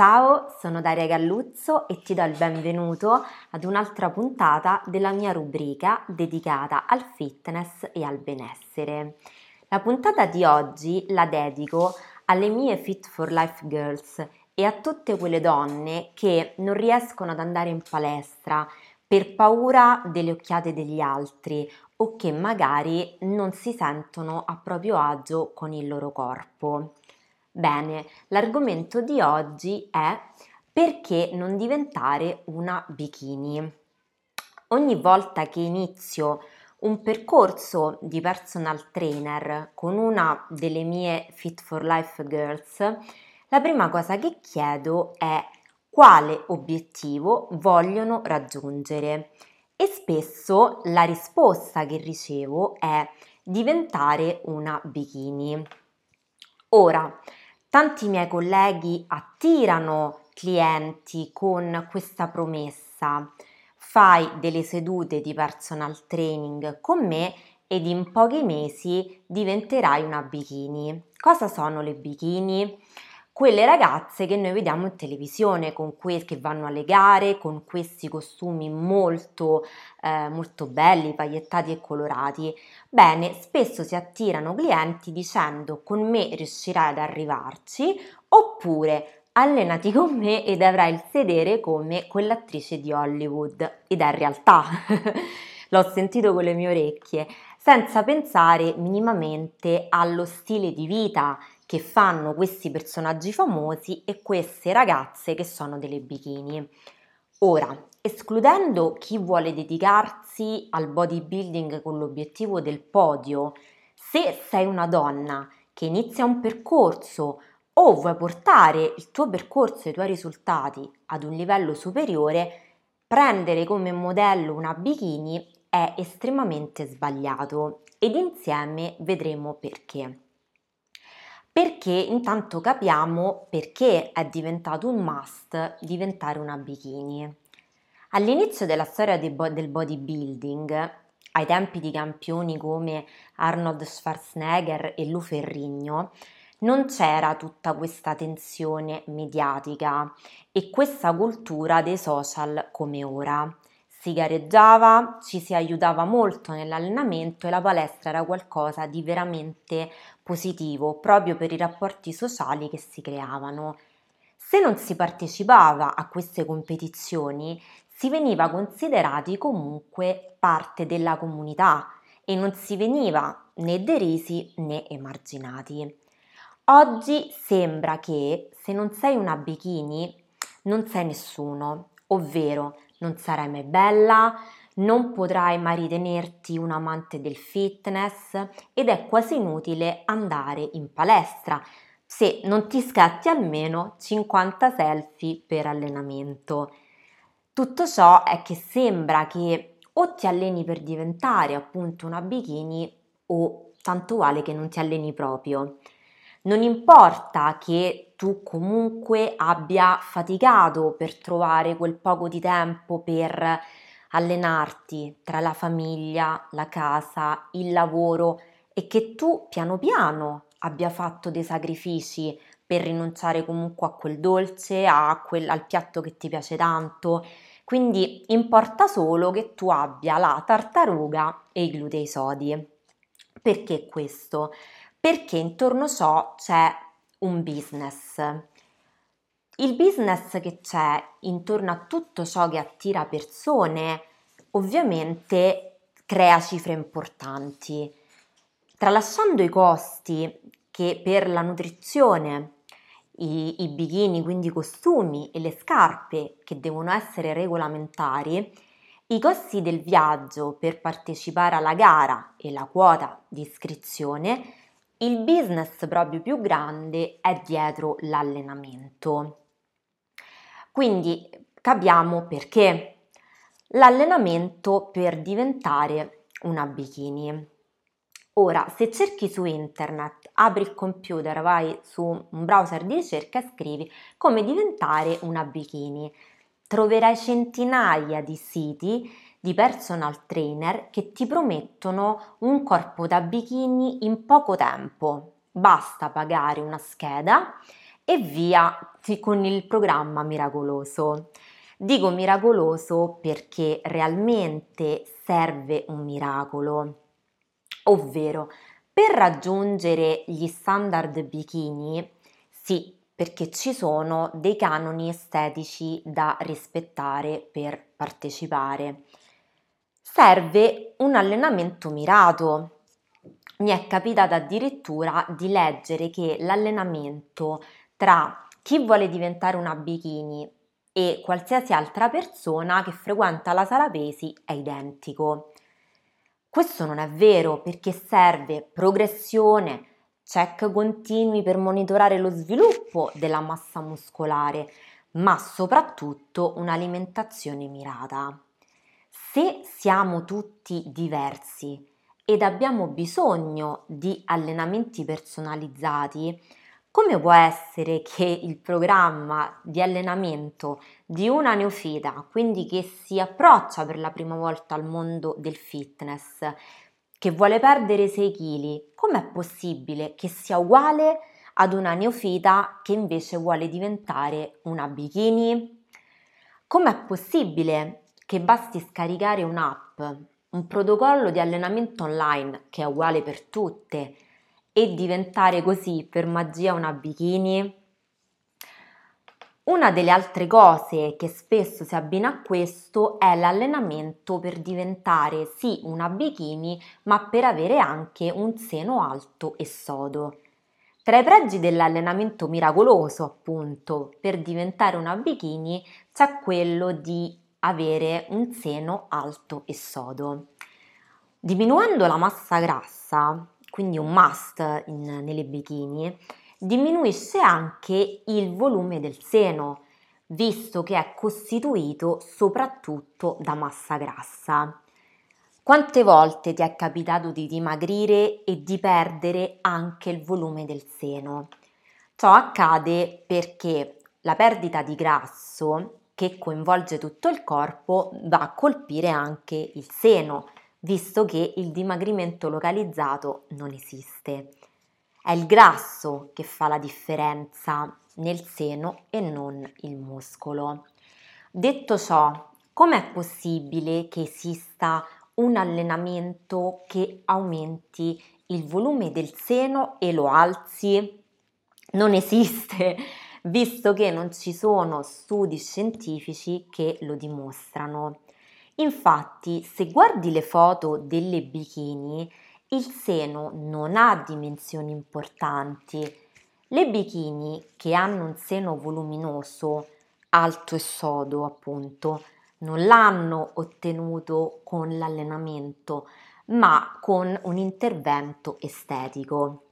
Ciao, sono Daria Galluzzo e ti do il benvenuto ad un'altra puntata della mia rubrica dedicata al fitness e al benessere. La puntata di oggi la dedico alle mie Fit for Life Girls e a tutte quelle donne che non riescono ad andare in palestra per paura delle occhiate degli altri o che magari non si sentono a proprio agio con il loro corpo. Bene, l'argomento di oggi è perché non diventare una bikini. Ogni volta che inizio un percorso di personal trainer con una delle mie Fit for Life Girls, la prima cosa che chiedo è quale obiettivo vogliono raggiungere e spesso la risposta che ricevo è diventare una bikini. Ora, tanti miei colleghi attirano clienti con questa promessa. Fai delle sedute di personal training con me ed in pochi mesi diventerai una bikini. Cosa sono le bikini? Quelle ragazze che noi vediamo in televisione con que- che vanno alle gare con questi costumi molto, eh, molto belli, pagliettati e colorati. Bene, spesso si attirano clienti dicendo con me riuscirai ad arrivarci oppure allenati con me ed avrai il sedere come quell'attrice di Hollywood ed è realtà. L'ho sentito con le mie orecchie, senza pensare minimamente allo stile di vita che fanno questi personaggi famosi e queste ragazze che sono delle bikini. Ora, escludendo chi vuole dedicarsi al bodybuilding con l'obiettivo del podio, se sei una donna che inizia un percorso o vuoi portare il tuo percorso e i tuoi risultati ad un livello superiore, prendere come modello una bikini è estremamente sbagliato ed insieme vedremo perché perché intanto capiamo perché è diventato un must diventare una bikini. All'inizio della storia del bodybuilding, ai tempi di campioni come Arnold Schwarzenegger e Lu Ferrigno, non c'era tutta questa tensione mediatica e questa cultura dei social come ora si gareggiava, ci si aiutava molto nell'allenamento e la palestra era qualcosa di veramente positivo proprio per i rapporti sociali che si creavano. Se non si partecipava a queste competizioni, si veniva considerati comunque parte della comunità e non si veniva né derisi né emarginati. Oggi sembra che se non sei una bikini non sei nessuno, ovvero non sarai mai bella, non potrai mai ritenerti un amante del fitness ed è quasi inutile andare in palestra se non ti scatti almeno 50 selfie per allenamento. Tutto ciò è che sembra che o ti alleni per diventare appunto una bikini o tanto vale che non ti alleni proprio. Non importa che tu comunque abbia faticato per trovare quel poco di tempo per allenarti tra la famiglia, la casa, il lavoro e che tu piano piano abbia fatto dei sacrifici per rinunciare comunque a quel dolce, a quel, al piatto che ti piace tanto. Quindi importa solo che tu abbia la tartaruga e i glutei sodi. Perché questo? perché intorno a ciò c'è un business. Il business che c'è intorno a tutto ciò che attira persone ovviamente crea cifre importanti. Tralasciando i costi che per la nutrizione, i, i bikini, quindi i costumi e le scarpe che devono essere regolamentari, i costi del viaggio per partecipare alla gara e la quota di iscrizione il business proprio più grande è dietro l'allenamento. Quindi capiamo perché l'allenamento per diventare una bikini. Ora, se cerchi su internet, apri il computer, vai su un browser di ricerca e scrivi come diventare una bikini, troverai centinaia di siti di personal trainer che ti promettono un corpo da bikini in poco tempo. Basta pagare una scheda e via con il programma miracoloso. Dico miracoloso perché realmente serve un miracolo, ovvero per raggiungere gli standard bikini, sì, perché ci sono dei canoni estetici da rispettare per partecipare. Serve un allenamento mirato. Mi è capitato addirittura di leggere che l'allenamento tra chi vuole diventare una bikini e qualsiasi altra persona che frequenta la sala pesi è identico. Questo non è vero perché serve progressione, check continui per monitorare lo sviluppo della massa muscolare, ma soprattutto un'alimentazione mirata. Se siamo tutti diversi ed abbiamo bisogno di allenamenti personalizzati, come può essere che il programma di allenamento di una neofita, quindi che si approccia per la prima volta al mondo del fitness, che vuole perdere 6 kg, com'è possibile che sia uguale ad una neofita che invece vuole diventare una bikini? Com'è possibile che basti scaricare un'app, un protocollo di allenamento online che è uguale per tutte? e diventare così per magia una bikini? Una delle altre cose che spesso si abbina a questo è l'allenamento per diventare sì una bikini, ma per avere anche un seno alto e sodo. Tra i pregi dell'allenamento miracoloso, appunto, per diventare una bikini c'è quello di avere un seno alto e sodo. Diminuendo la massa grassa, quindi un must in, nelle bikini, diminuisce anche il volume del seno, visto che è costituito soprattutto da massa grassa. Quante volte ti è capitato di dimagrire e di perdere anche il volume del seno? Ciò accade perché la perdita di grasso, che coinvolge tutto il corpo, va a colpire anche il seno, visto che il dimagrimento localizzato non esiste. È il grasso che fa la differenza nel seno e non il muscolo. Detto ciò, com'è possibile che esista un allenamento che aumenti il volume del seno e lo alzi? Non esiste, visto che non ci sono studi scientifici che lo dimostrano. Infatti, se guardi le foto delle bikini, il seno non ha dimensioni importanti. Le bikini che hanno un seno voluminoso, alto e sodo, appunto, non l'hanno ottenuto con l'allenamento, ma con un intervento estetico.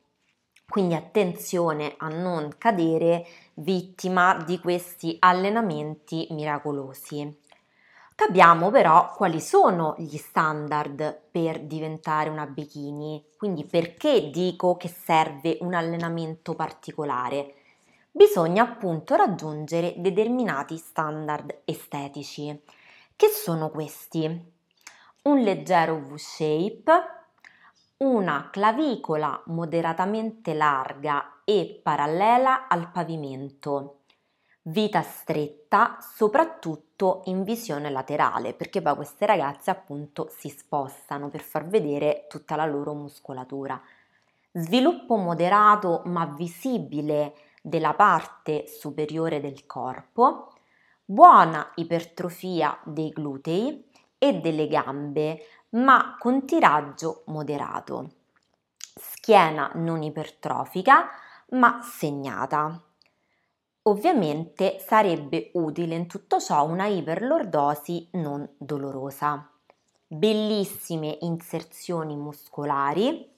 Quindi attenzione a non cadere vittima di questi allenamenti miracolosi. Capiamo però quali sono gli standard per diventare una bikini, quindi perché dico che serve un allenamento particolare. Bisogna appunto raggiungere determinati standard estetici. Che sono questi? Un leggero V-shape, una clavicola moderatamente larga e parallela al pavimento, vita stretta soprattutto in visione laterale perché poi queste ragazze appunto si spostano per far vedere tutta la loro muscolatura. Sviluppo moderato ma visibile della parte superiore del corpo, buona ipertrofia dei glutei e delle gambe ma con tiraggio moderato, schiena non ipertrofica ma segnata. Ovviamente sarebbe utile in tutto ciò una iperlordosi non dolorosa. Bellissime inserzioni muscolari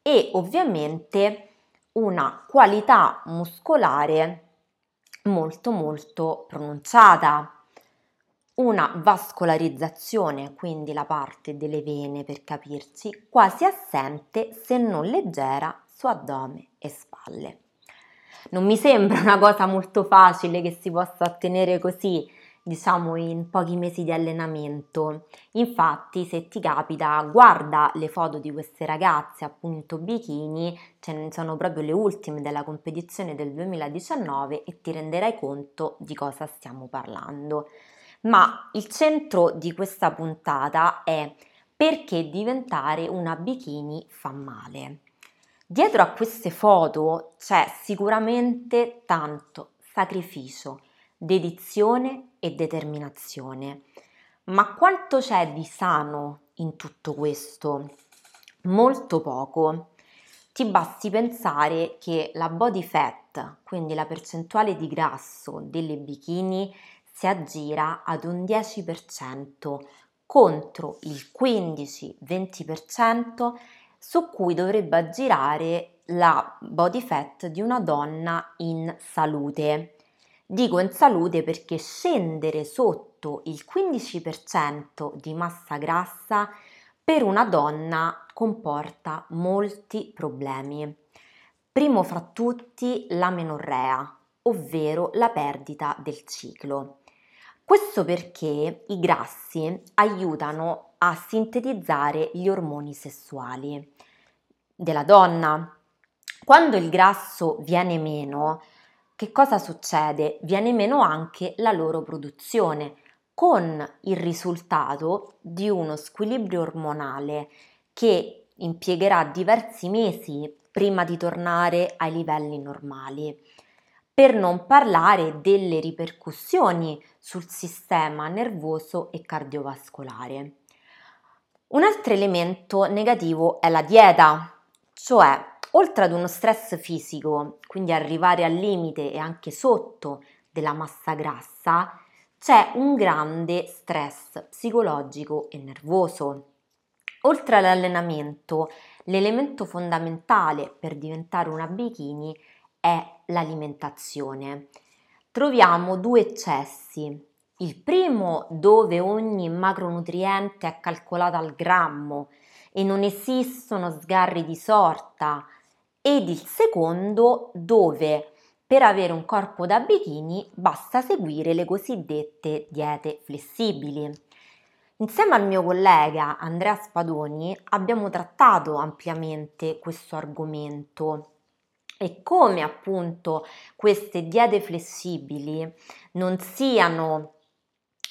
e ovviamente una qualità muscolare molto molto pronunciata, una vascolarizzazione, quindi la parte delle vene per capirci, quasi assente se non leggera su addome e spalle. Non mi sembra una cosa molto facile che si possa ottenere così diciamo in pochi mesi di allenamento. Infatti, se ti capita, guarda le foto di queste ragazze appunto bikini, ce ne sono proprio le ultime della competizione del 2019 e ti renderai conto di cosa stiamo parlando. Ma il centro di questa puntata è perché diventare una bikini fa male. Dietro a queste foto c'è sicuramente tanto sacrificio, dedizione e determinazione. Ma quanto c'è di sano in tutto questo? Molto poco. Ti basti pensare che la body fat, quindi la percentuale di grasso delle bikini, si aggira ad un 10% contro il 15-20% su cui dovrebbe aggirare la body fat di una donna in salute. Dico in salute perché scendere sotto il 15% di massa grassa per una donna comporta molti problemi. Primo fra tutti la menorrea, ovvero la perdita del ciclo. Questo perché i grassi aiutano a sintetizzare gli ormoni sessuali della donna. Quando il grasso viene meno, che cosa succede? Viene meno anche la loro produzione, con il risultato di uno squilibrio ormonale che impiegherà diversi mesi prima di tornare ai livelli normali. Per non parlare delle ripercussioni sul sistema nervoso e cardiovascolare. Un altro elemento negativo è la dieta, cioè Oltre ad uno stress fisico, quindi arrivare al limite e anche sotto della massa grassa, c'è un grande stress psicologico e nervoso. Oltre all'allenamento, l'elemento fondamentale per diventare una bikini è l'alimentazione. Troviamo due eccessi. Il primo dove ogni macronutriente è calcolato al grammo e non esistono sgarri di sorta, ed il secondo dove per avere un corpo da bikini basta seguire le cosiddette diete flessibili. Insieme al mio collega Andrea Spadoni abbiamo trattato ampiamente questo argomento e come appunto queste diete flessibili non siano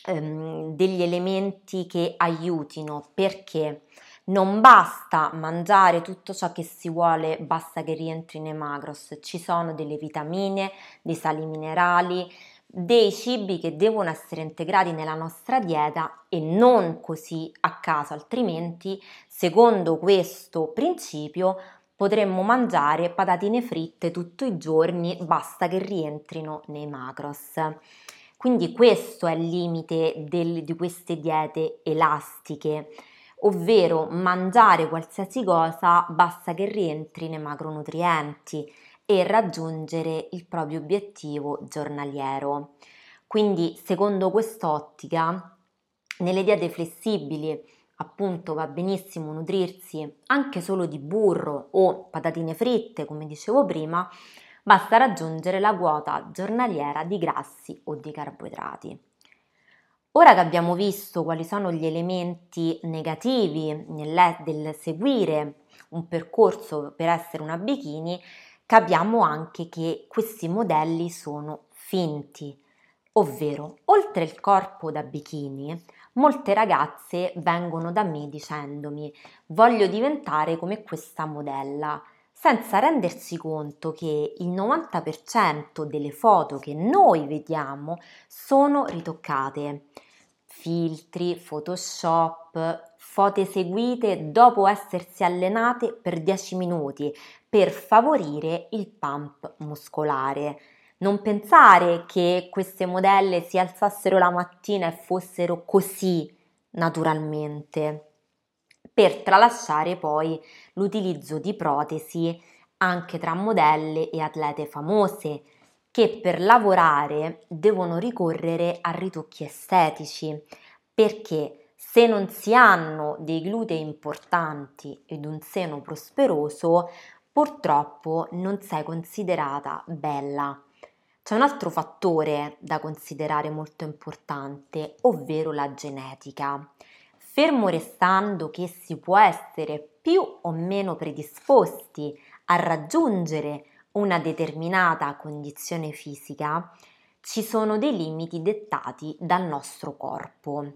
ehm, degli elementi che aiutino perché non basta mangiare tutto ciò che si vuole, basta che rientri nei macros, ci sono delle vitamine, dei sali minerali, dei cibi che devono essere integrati nella nostra dieta e non così a caso, altrimenti secondo questo principio potremmo mangiare patatine fritte tutti i giorni, basta che rientrino nei macros. Quindi questo è il limite del, di queste diete elastiche ovvero mangiare qualsiasi cosa basta che rientri nei macronutrienti e raggiungere il proprio obiettivo giornaliero. Quindi, secondo quest'ottica, nelle diete flessibili, appunto, va benissimo nutrirsi anche solo di burro o patatine fritte, come dicevo prima, basta raggiungere la quota giornaliera di grassi o di carboidrati. Ora che abbiamo visto quali sono gli elementi negativi del seguire un percorso per essere una bikini, capiamo anche che questi modelli sono finti, ovvero oltre il corpo da bikini, molte ragazze vengono da me dicendomi voglio diventare come questa modella, senza rendersi conto che il 90% delle foto che noi vediamo sono ritoccate. Filtri, Photoshop, foto eseguite dopo essersi allenate per 10 minuti per favorire il pump muscolare. Non pensare che queste modelle si alzassero la mattina e fossero così naturalmente per tralasciare poi l'utilizzo di protesi anche tra modelle e atlete famose che per lavorare devono ricorrere a ritocchi estetici perché se non si hanno dei glutei importanti ed un seno prosperoso, purtroppo non sei considerata bella. C'è un altro fattore da considerare molto importante, ovvero la genetica. Fermo restando che si può essere più o meno predisposti a raggiungere una determinata condizione fisica, ci sono dei limiti dettati dal nostro corpo.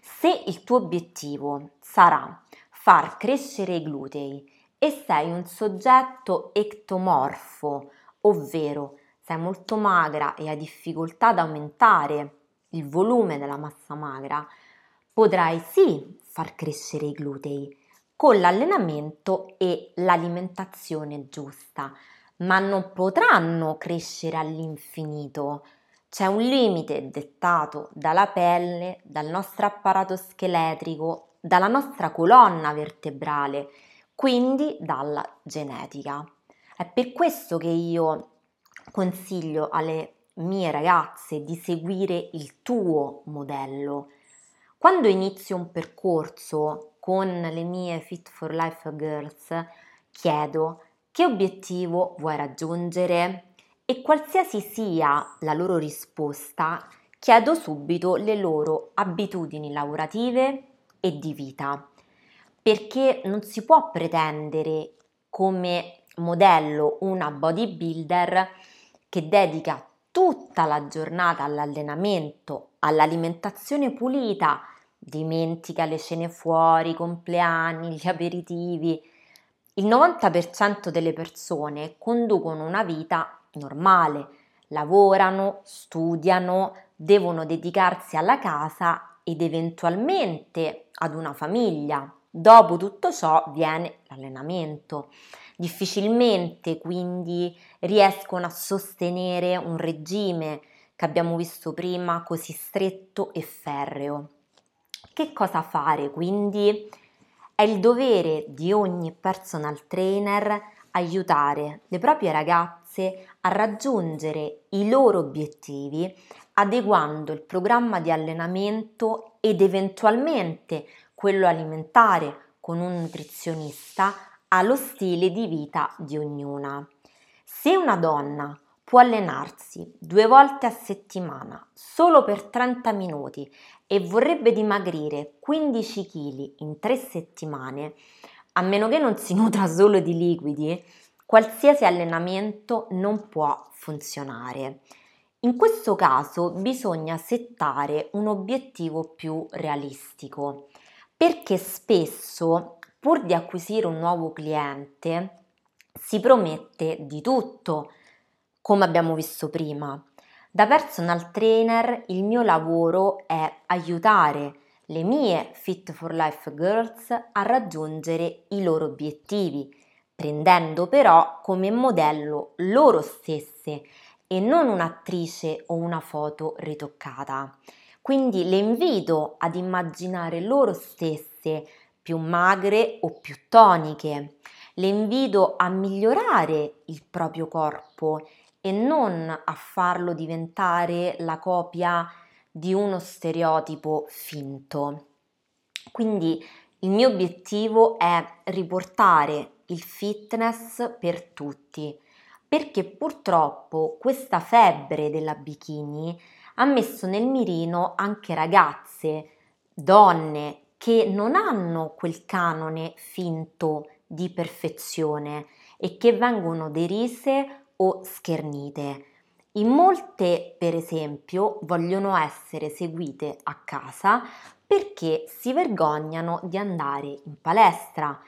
Se il tuo obiettivo sarà far crescere i glutei e sei un soggetto ectomorfo, ovvero sei molto magra e hai difficoltà ad aumentare il volume della massa magra, potrai sì far crescere i glutei con l'allenamento e l'alimentazione giusta, ma non potranno crescere all'infinito. C'è un limite dettato dalla pelle, dal nostro apparato scheletrico, dalla nostra colonna vertebrale, quindi dalla genetica. È per questo che io consiglio alle mie ragazze di seguire il tuo modello. Quando inizio un percorso con le mie Fit for Life Girls, chiedo che obiettivo vuoi raggiungere? E qualsiasi sia la loro risposta, chiedo subito le loro abitudini lavorative e di vita, perché non si può pretendere come modello una bodybuilder che dedica tutta la giornata all'allenamento, all'alimentazione pulita, dimentica le cene fuori, i compleanni, gli aperitivi, il 90% delle persone conducono una vita normale, lavorano, studiano, devono dedicarsi alla casa ed eventualmente ad una famiglia. Dopo tutto ciò viene l'allenamento. Difficilmente quindi riescono a sostenere un regime che abbiamo visto prima così stretto e ferreo. Che cosa fare quindi? È il dovere di ogni personal trainer aiutare le proprie ragazze a raggiungere i loro obiettivi adeguando il programma di allenamento ed eventualmente quello alimentare con un nutrizionista allo stile di vita di ognuna. Se una donna può allenarsi due volte a settimana solo per 30 minuti e vorrebbe dimagrire 15 kg in 3 settimane, a meno che non si nutra solo di liquidi, qualsiasi allenamento non può funzionare. In questo caso bisogna settare un obiettivo più realistico, perché spesso, pur di acquisire un nuovo cliente, si promette di tutto, come abbiamo visto prima. Da personal trainer il mio lavoro è aiutare le mie Fit for Life Girls a raggiungere i loro obiettivi, prendendo però come modello loro stesse e non un'attrice o una foto ritoccata. Quindi le invito ad immaginare loro stesse più magre o più toniche. Le invito a migliorare il proprio corpo e non a farlo diventare la copia di uno stereotipo finto. Quindi il mio obiettivo è riportare il fitness per tutti, perché purtroppo questa febbre della bikini ha messo nel mirino anche ragazze, donne che non hanno quel canone finto di perfezione e che vengono derise o schernite. In molte, per esempio, vogliono essere seguite a casa perché si vergognano di andare in palestra,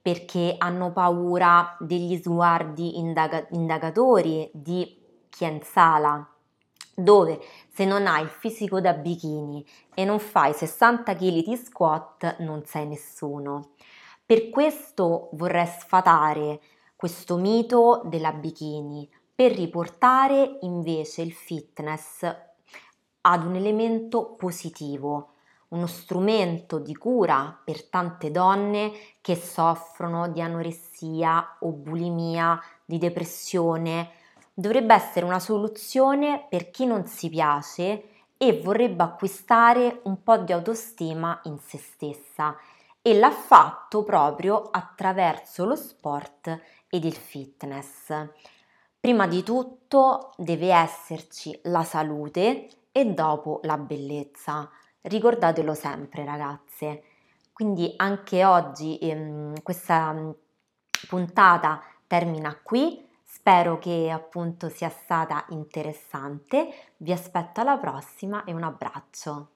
perché hanno paura degli sguardi indaga- indagatori di chi è in sala, dove se non hai il fisico da bikini e non fai 60 kg di squat non sei nessuno. Per questo vorrei sfatare questo mito della bikini per riportare invece il fitness ad un elemento positivo, uno strumento di cura per tante donne che soffrono di anoressia o bulimia, di depressione. Dovrebbe essere una soluzione per chi non si piace e vorrebbe acquistare un po' di autostima in se stessa e l'ha fatto proprio attraverso lo sport ed il fitness. Prima di tutto deve esserci la salute e dopo la bellezza. Ricordatelo sempre ragazze. Quindi anche oggi ehm, questa mm, puntata termina qui. Spero che appunto sia stata interessante. Vi aspetto alla prossima e un abbraccio.